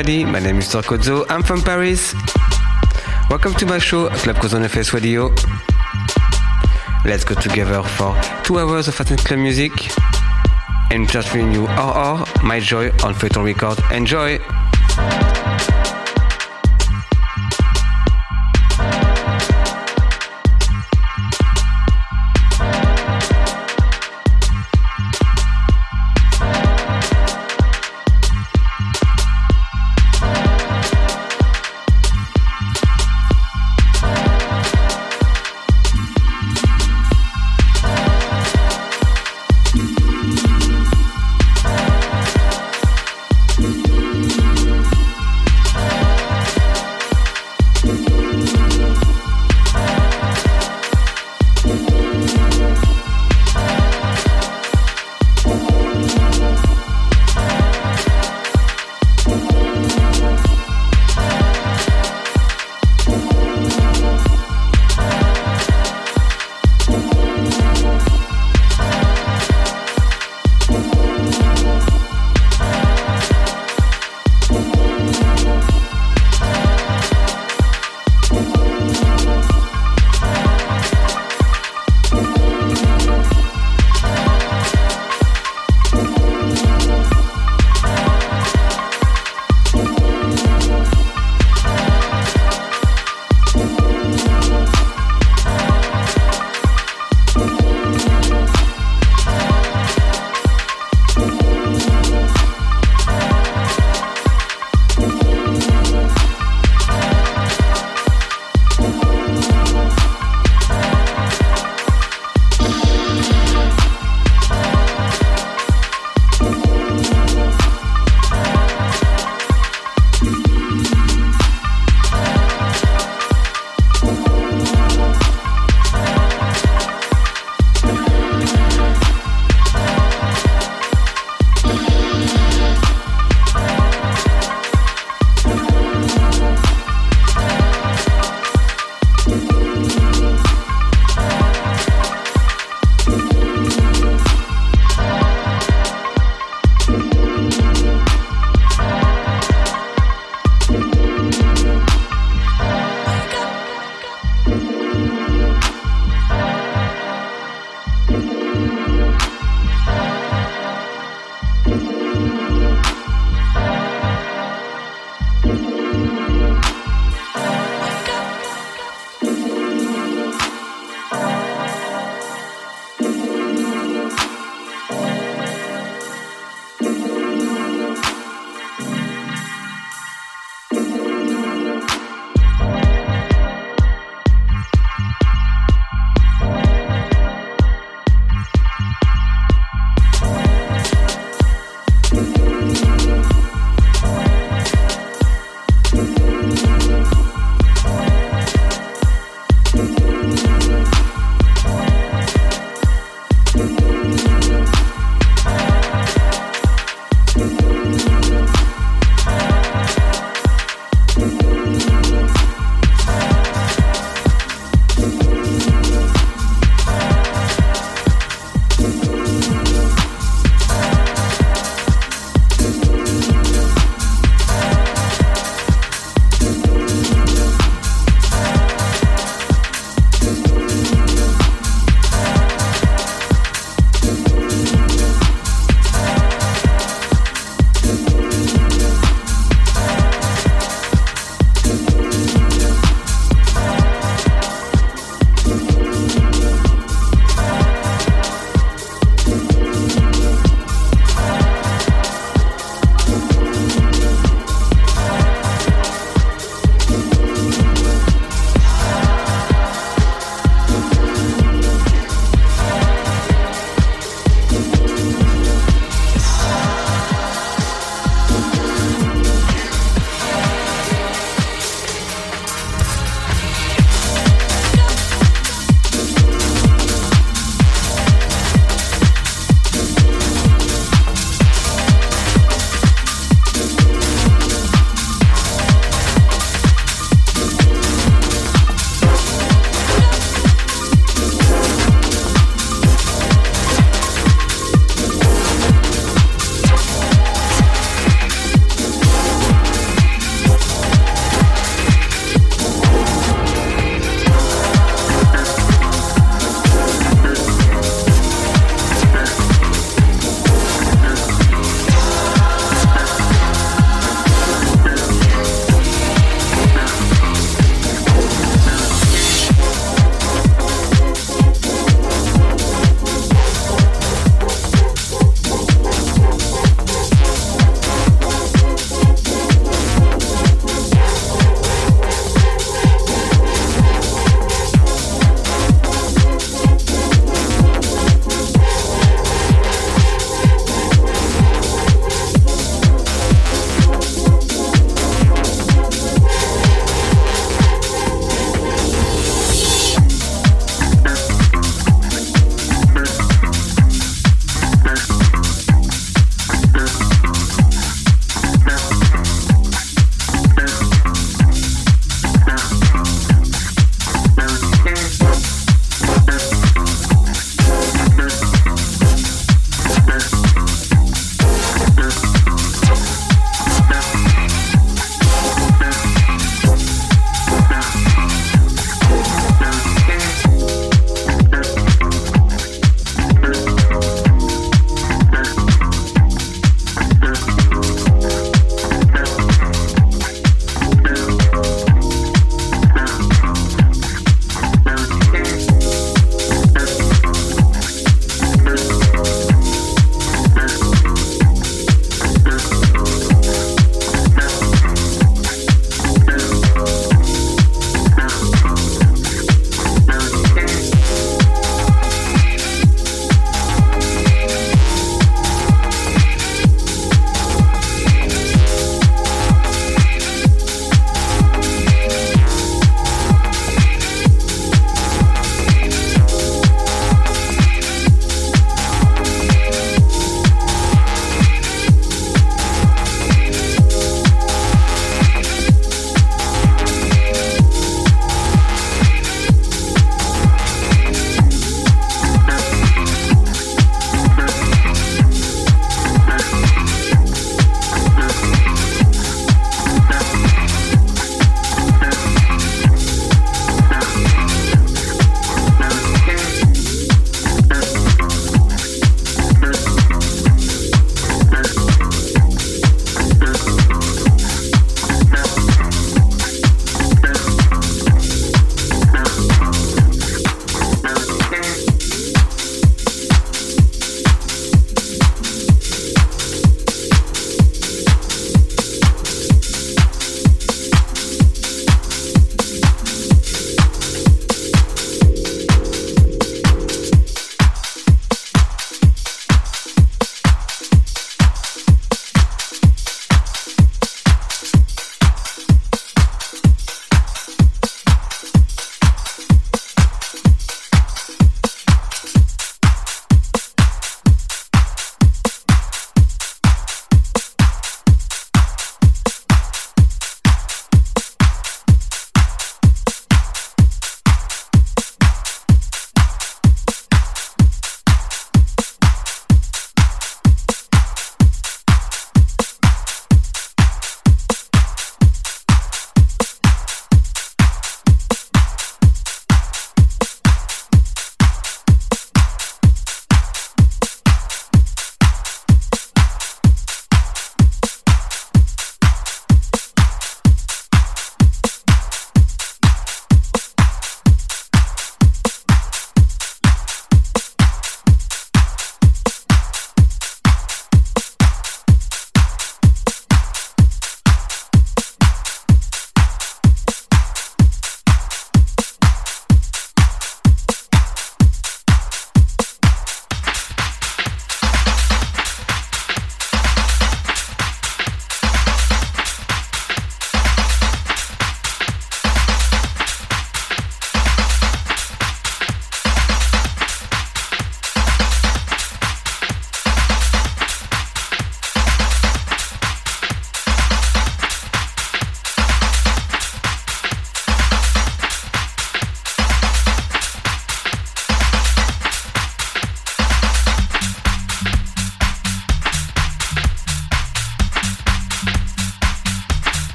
Everybody, my name is Sarkozo, I'm from Paris. Welcome to my show, Club Cozzo on FS Radio. Let's go together for two hours of fast club music. And just bring you RR, My Joy on Photon Record. Enjoy!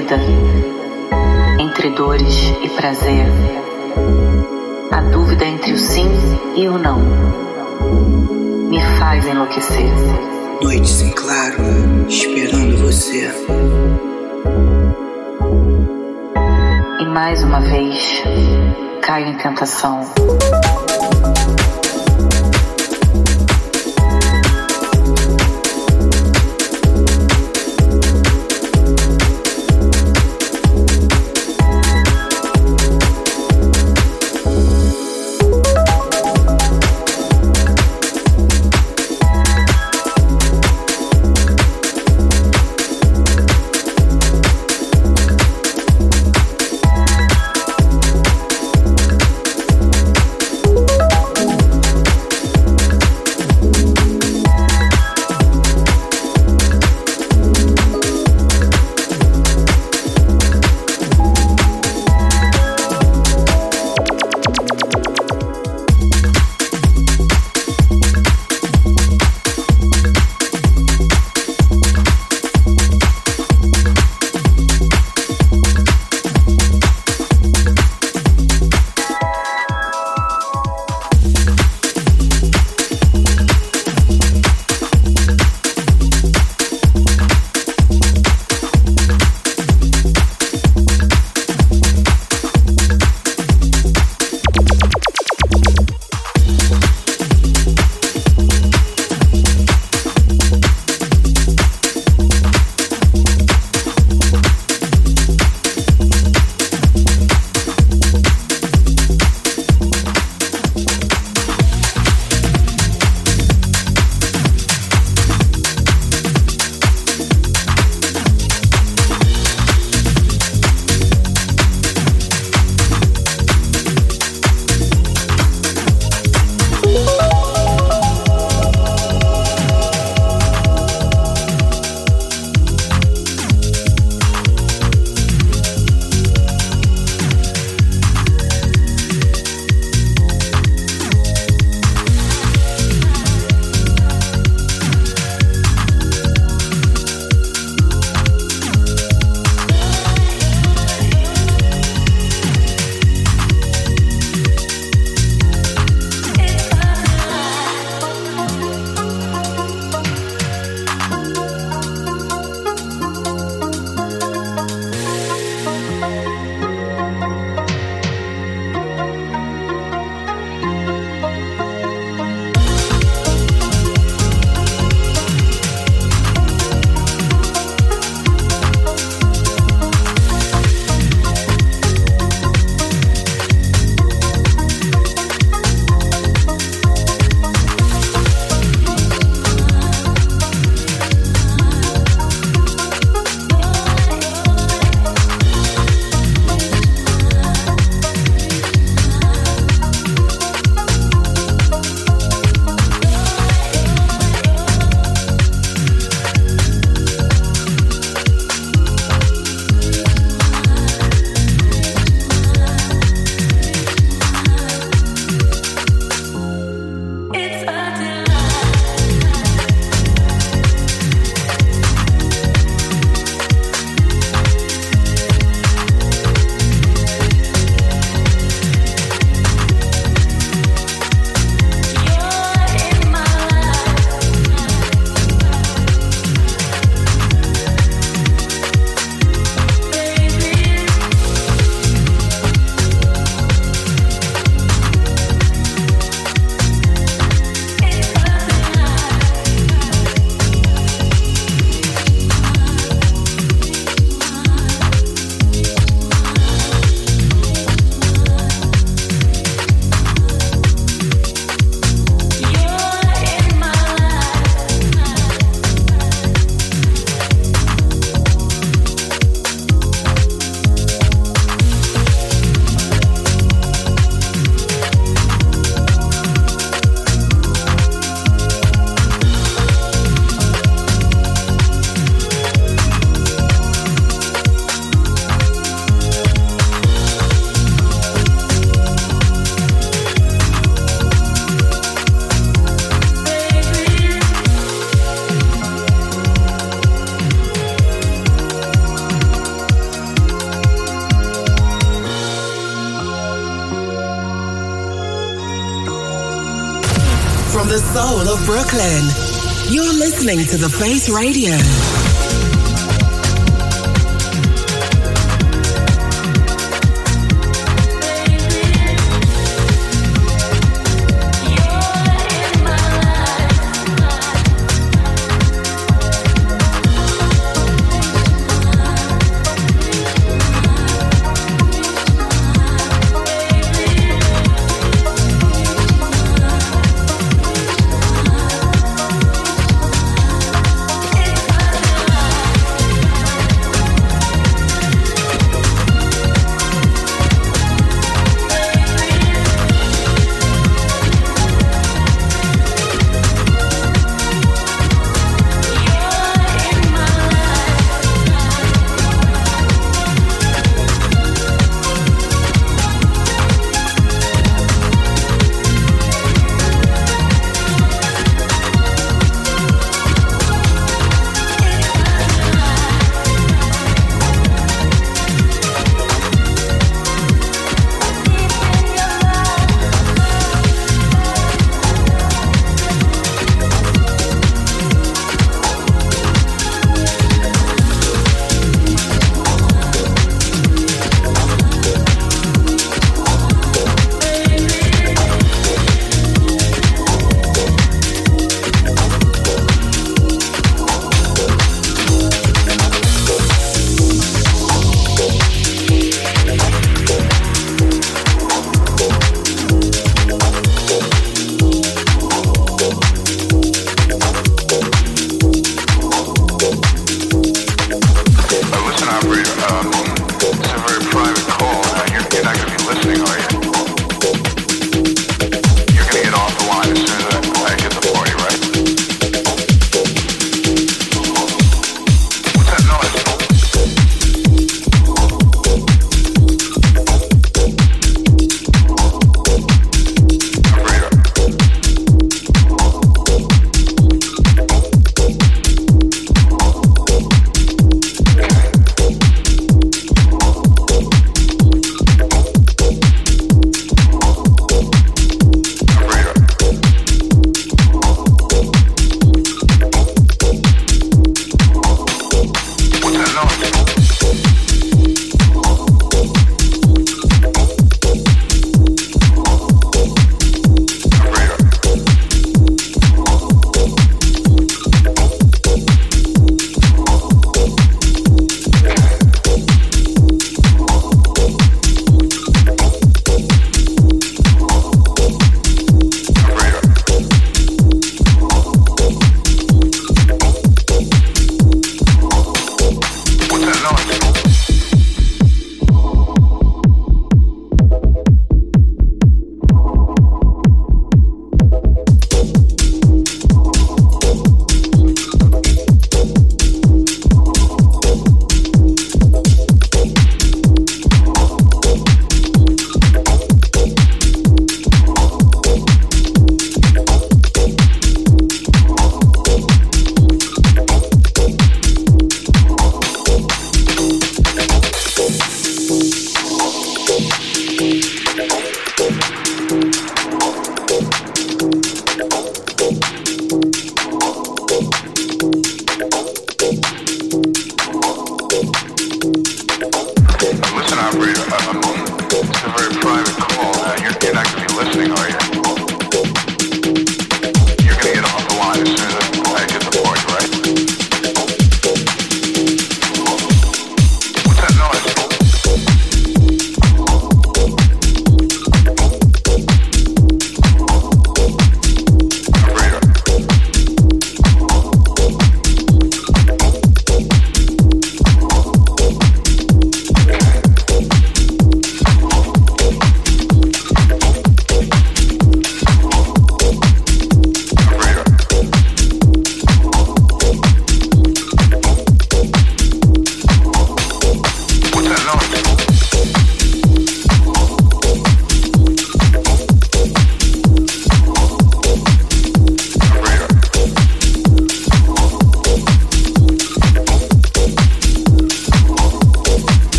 Vida. Entre dores e prazer. A dúvida entre o sim e o não. Me faz enlouquecer. Noites em claro, esperando você. E mais uma vez, caio em tentação. You're listening to The Face Radio.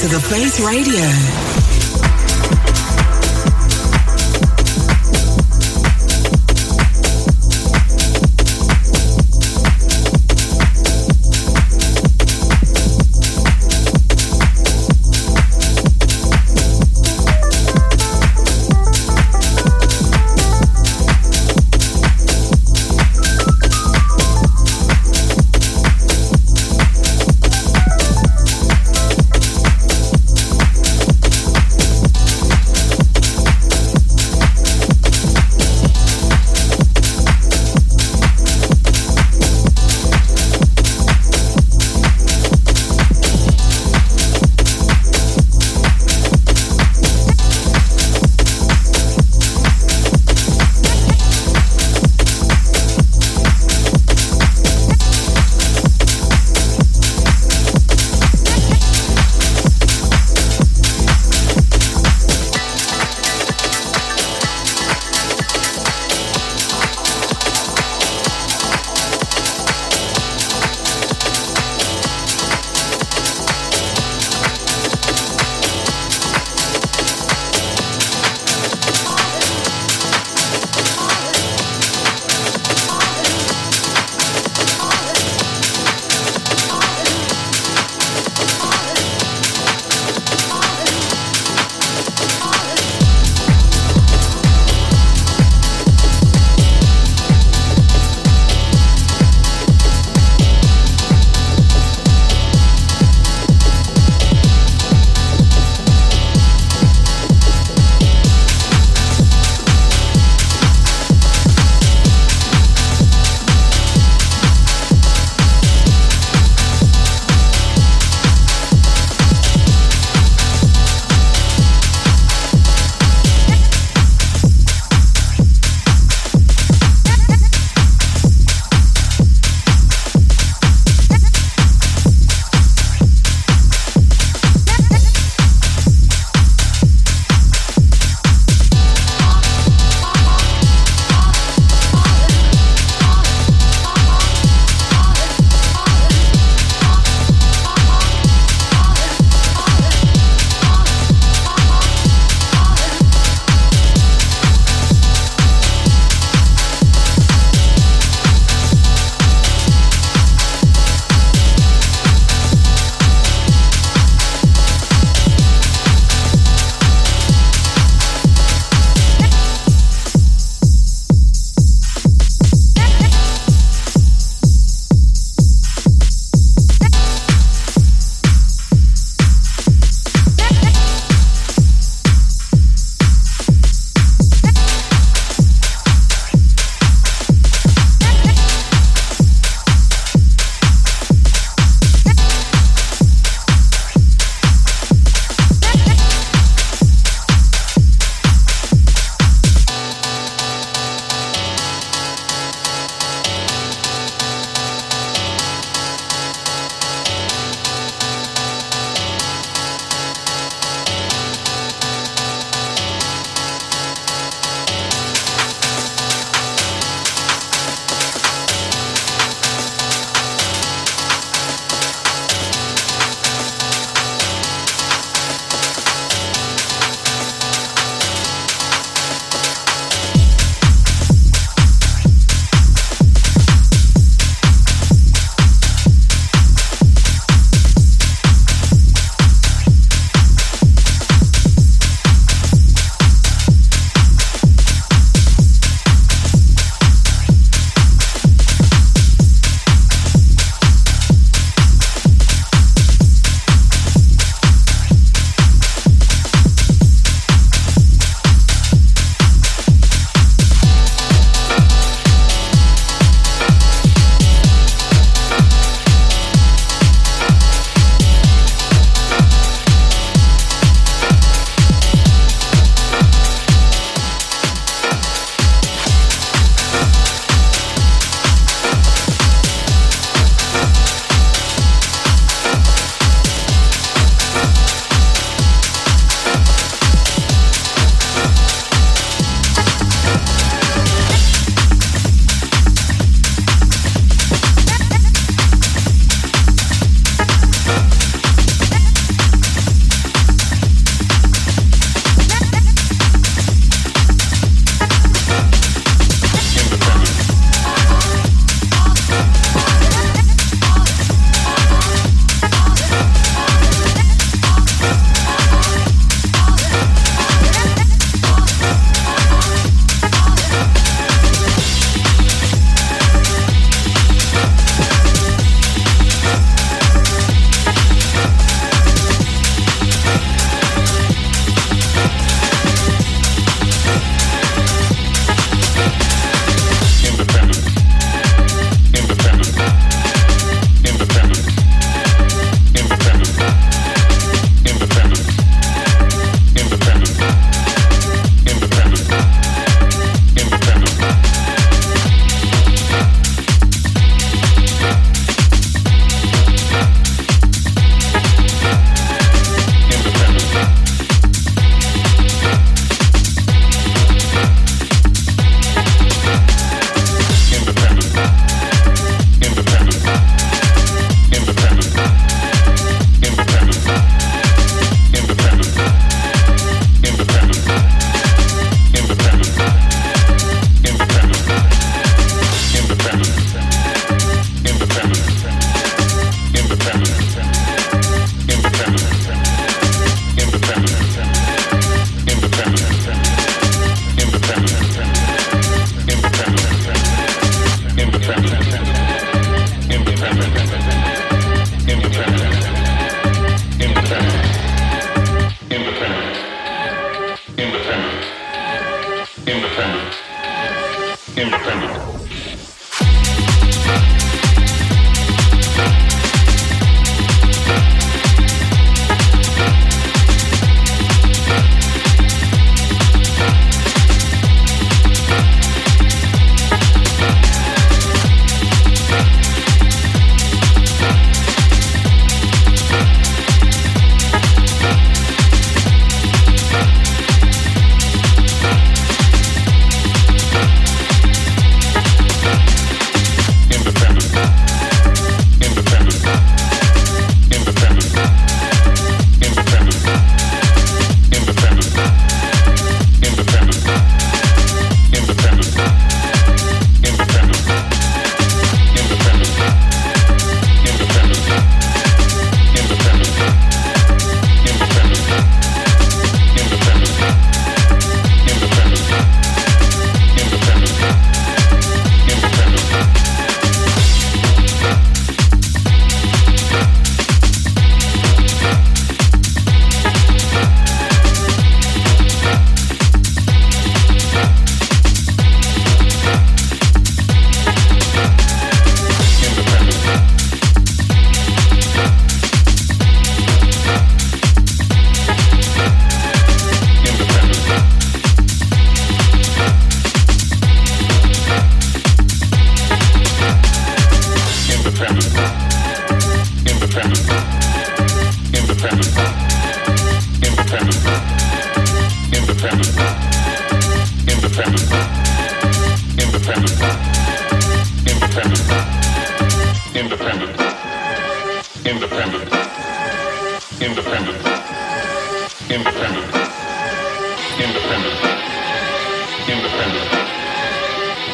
To The Face Radio.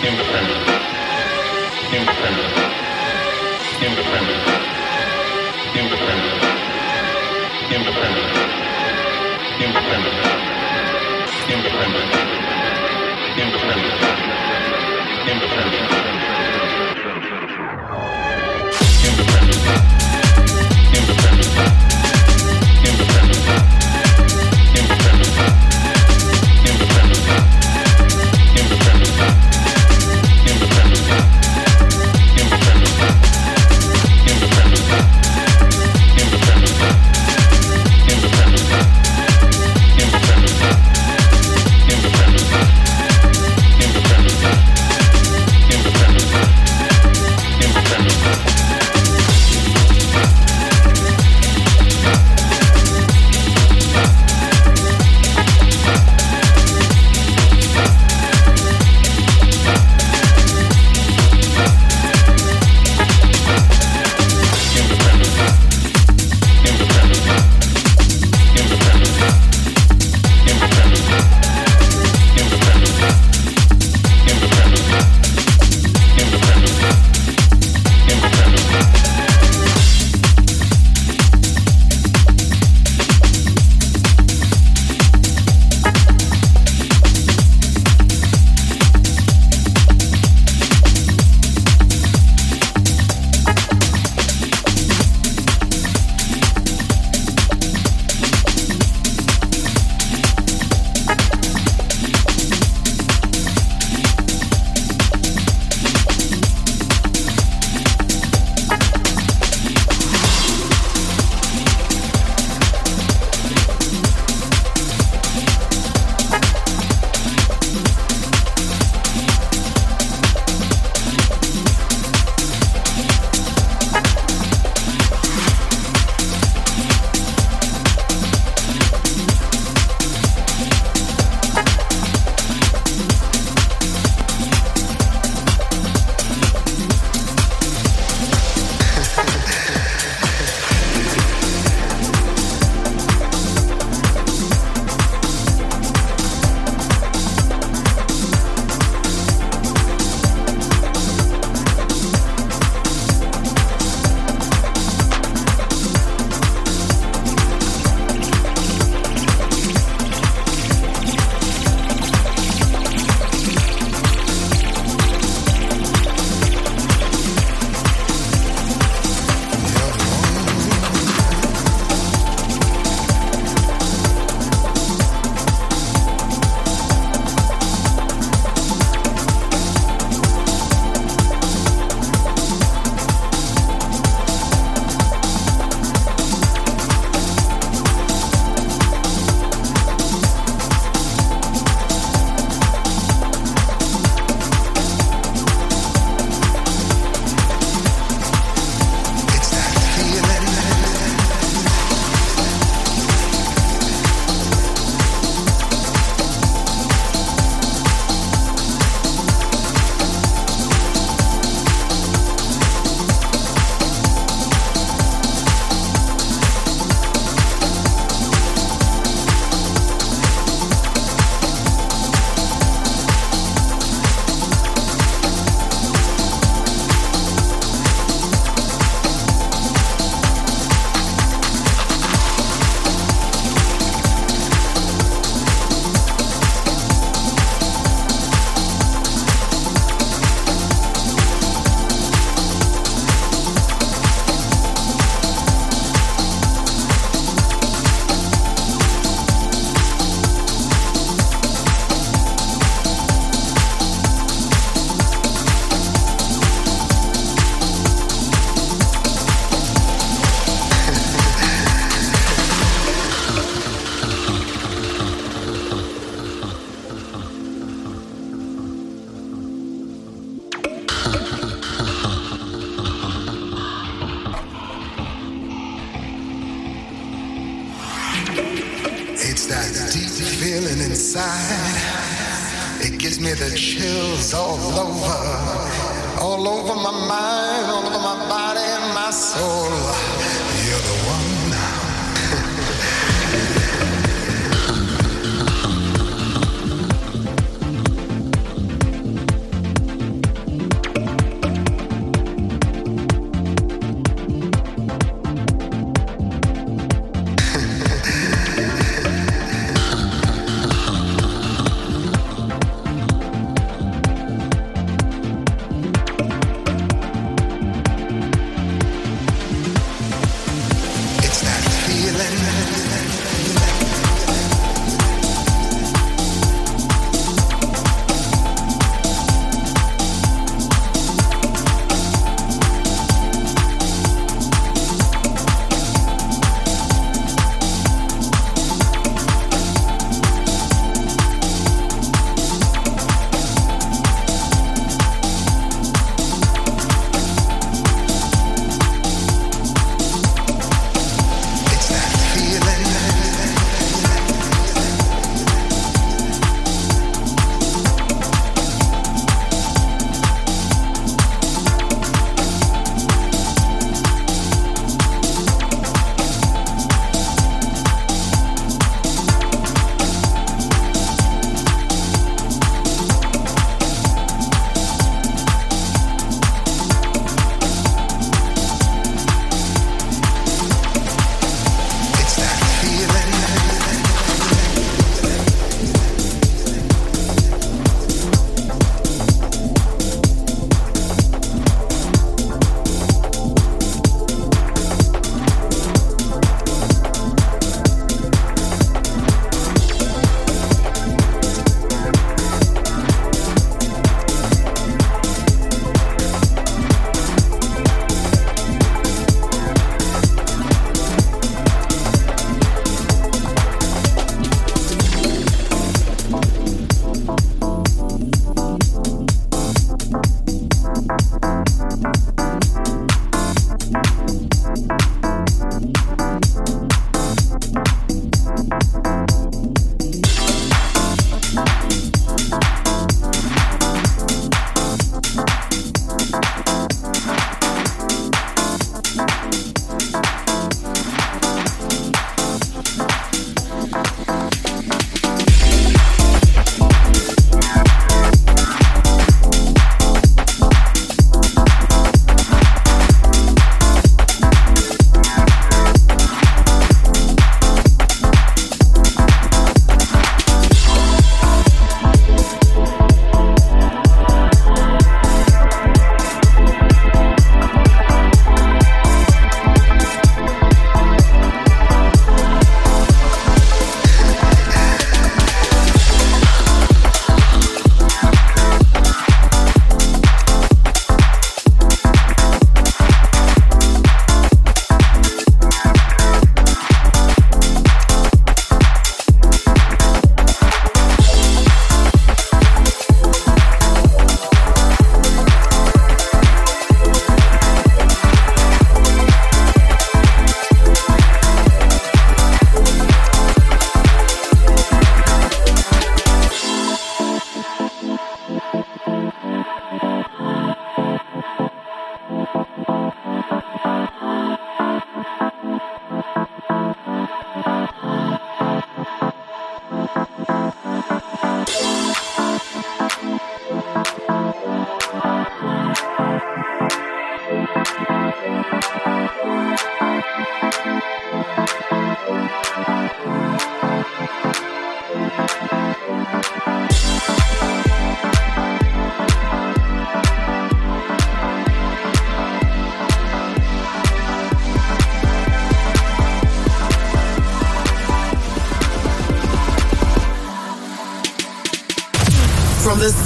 Independent.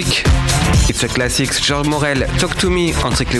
It's a Classics, George Morel, Talk to Me en Trick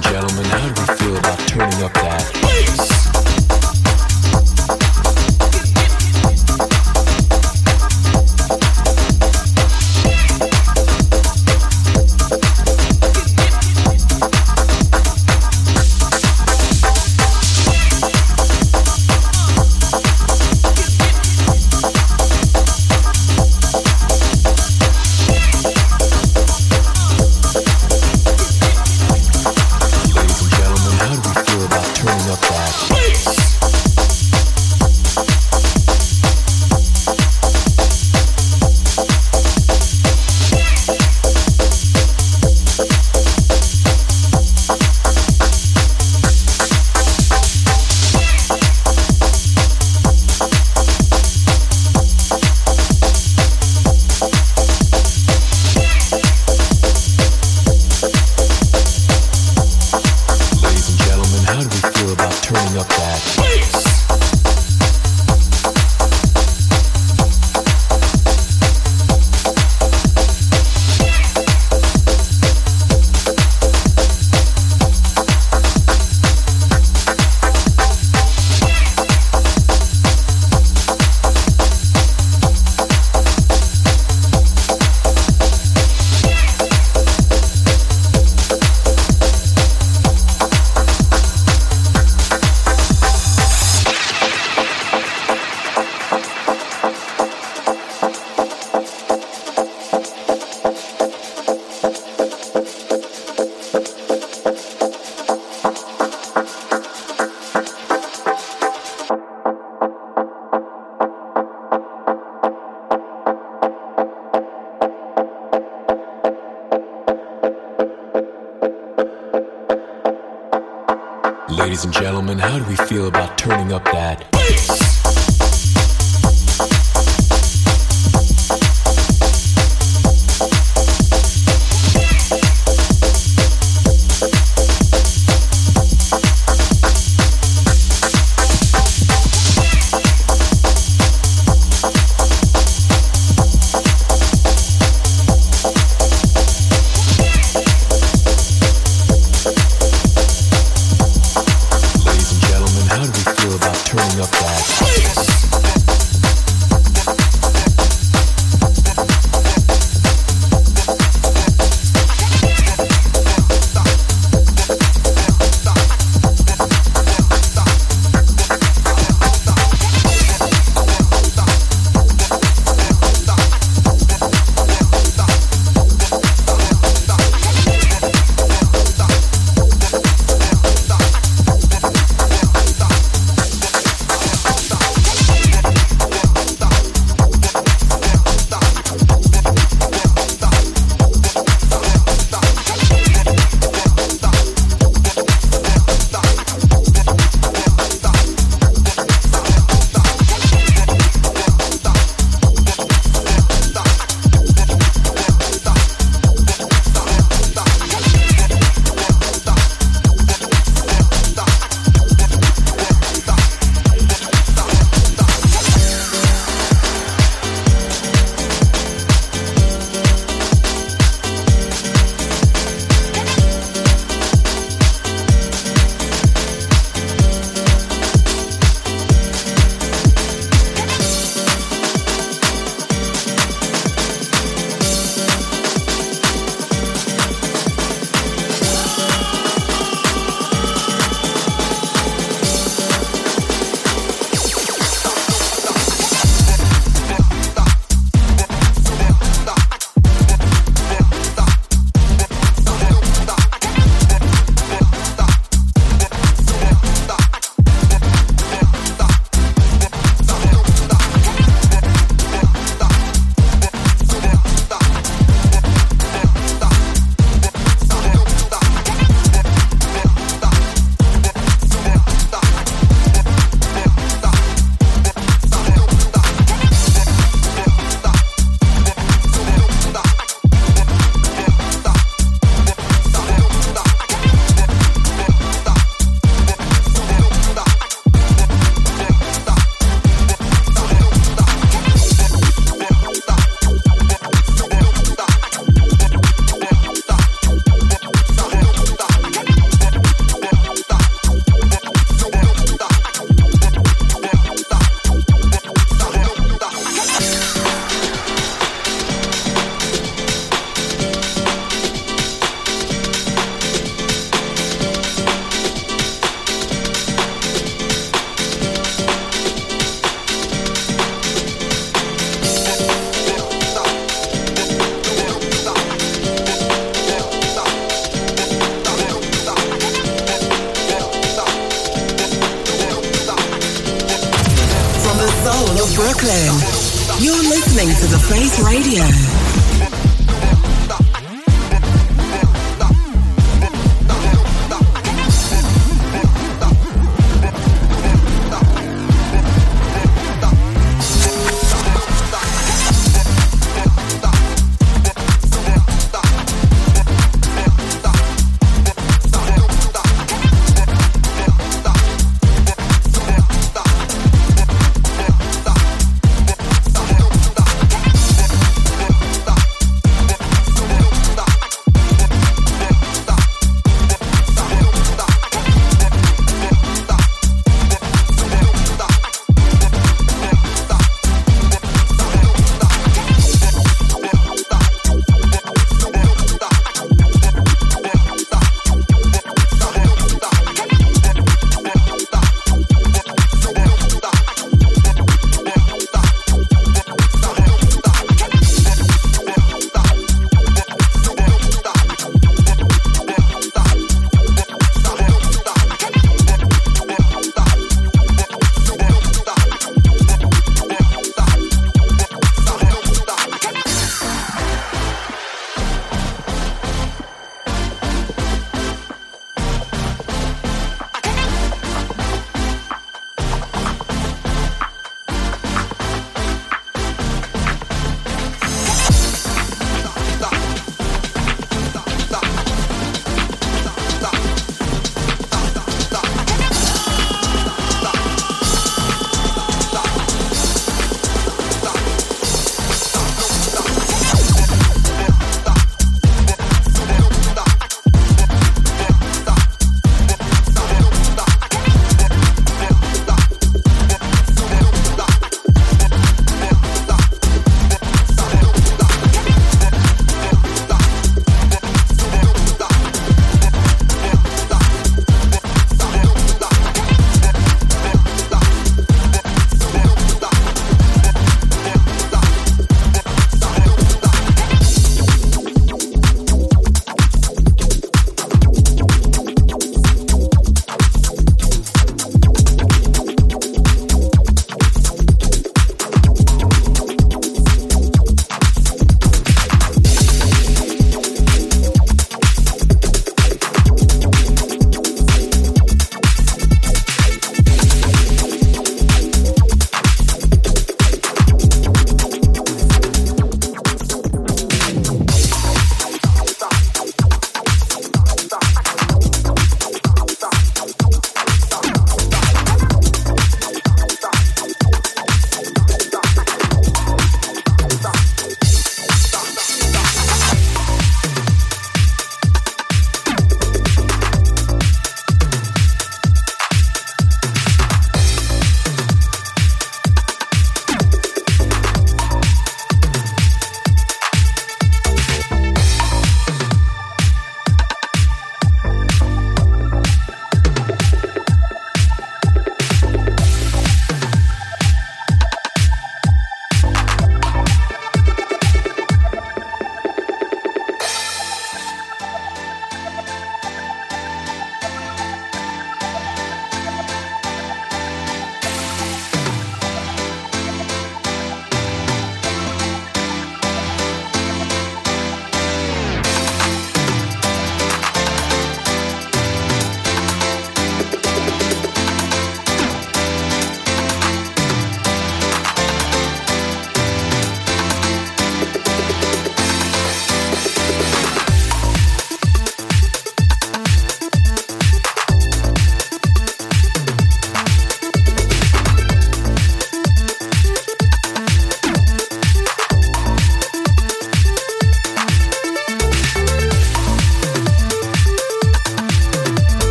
Gentlemen, how do we feel about turning up that?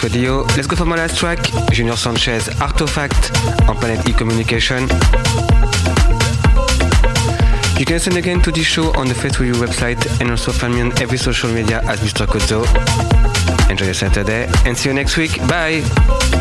The Radio. Let's go for my last track, Junior Sanchez, Artifact on Planet E Communication. You can listen again to this show on the Face Radio website and also find me on every social media as Mr. Cozzo. Enjoy your Saturday and see you next week. Bye!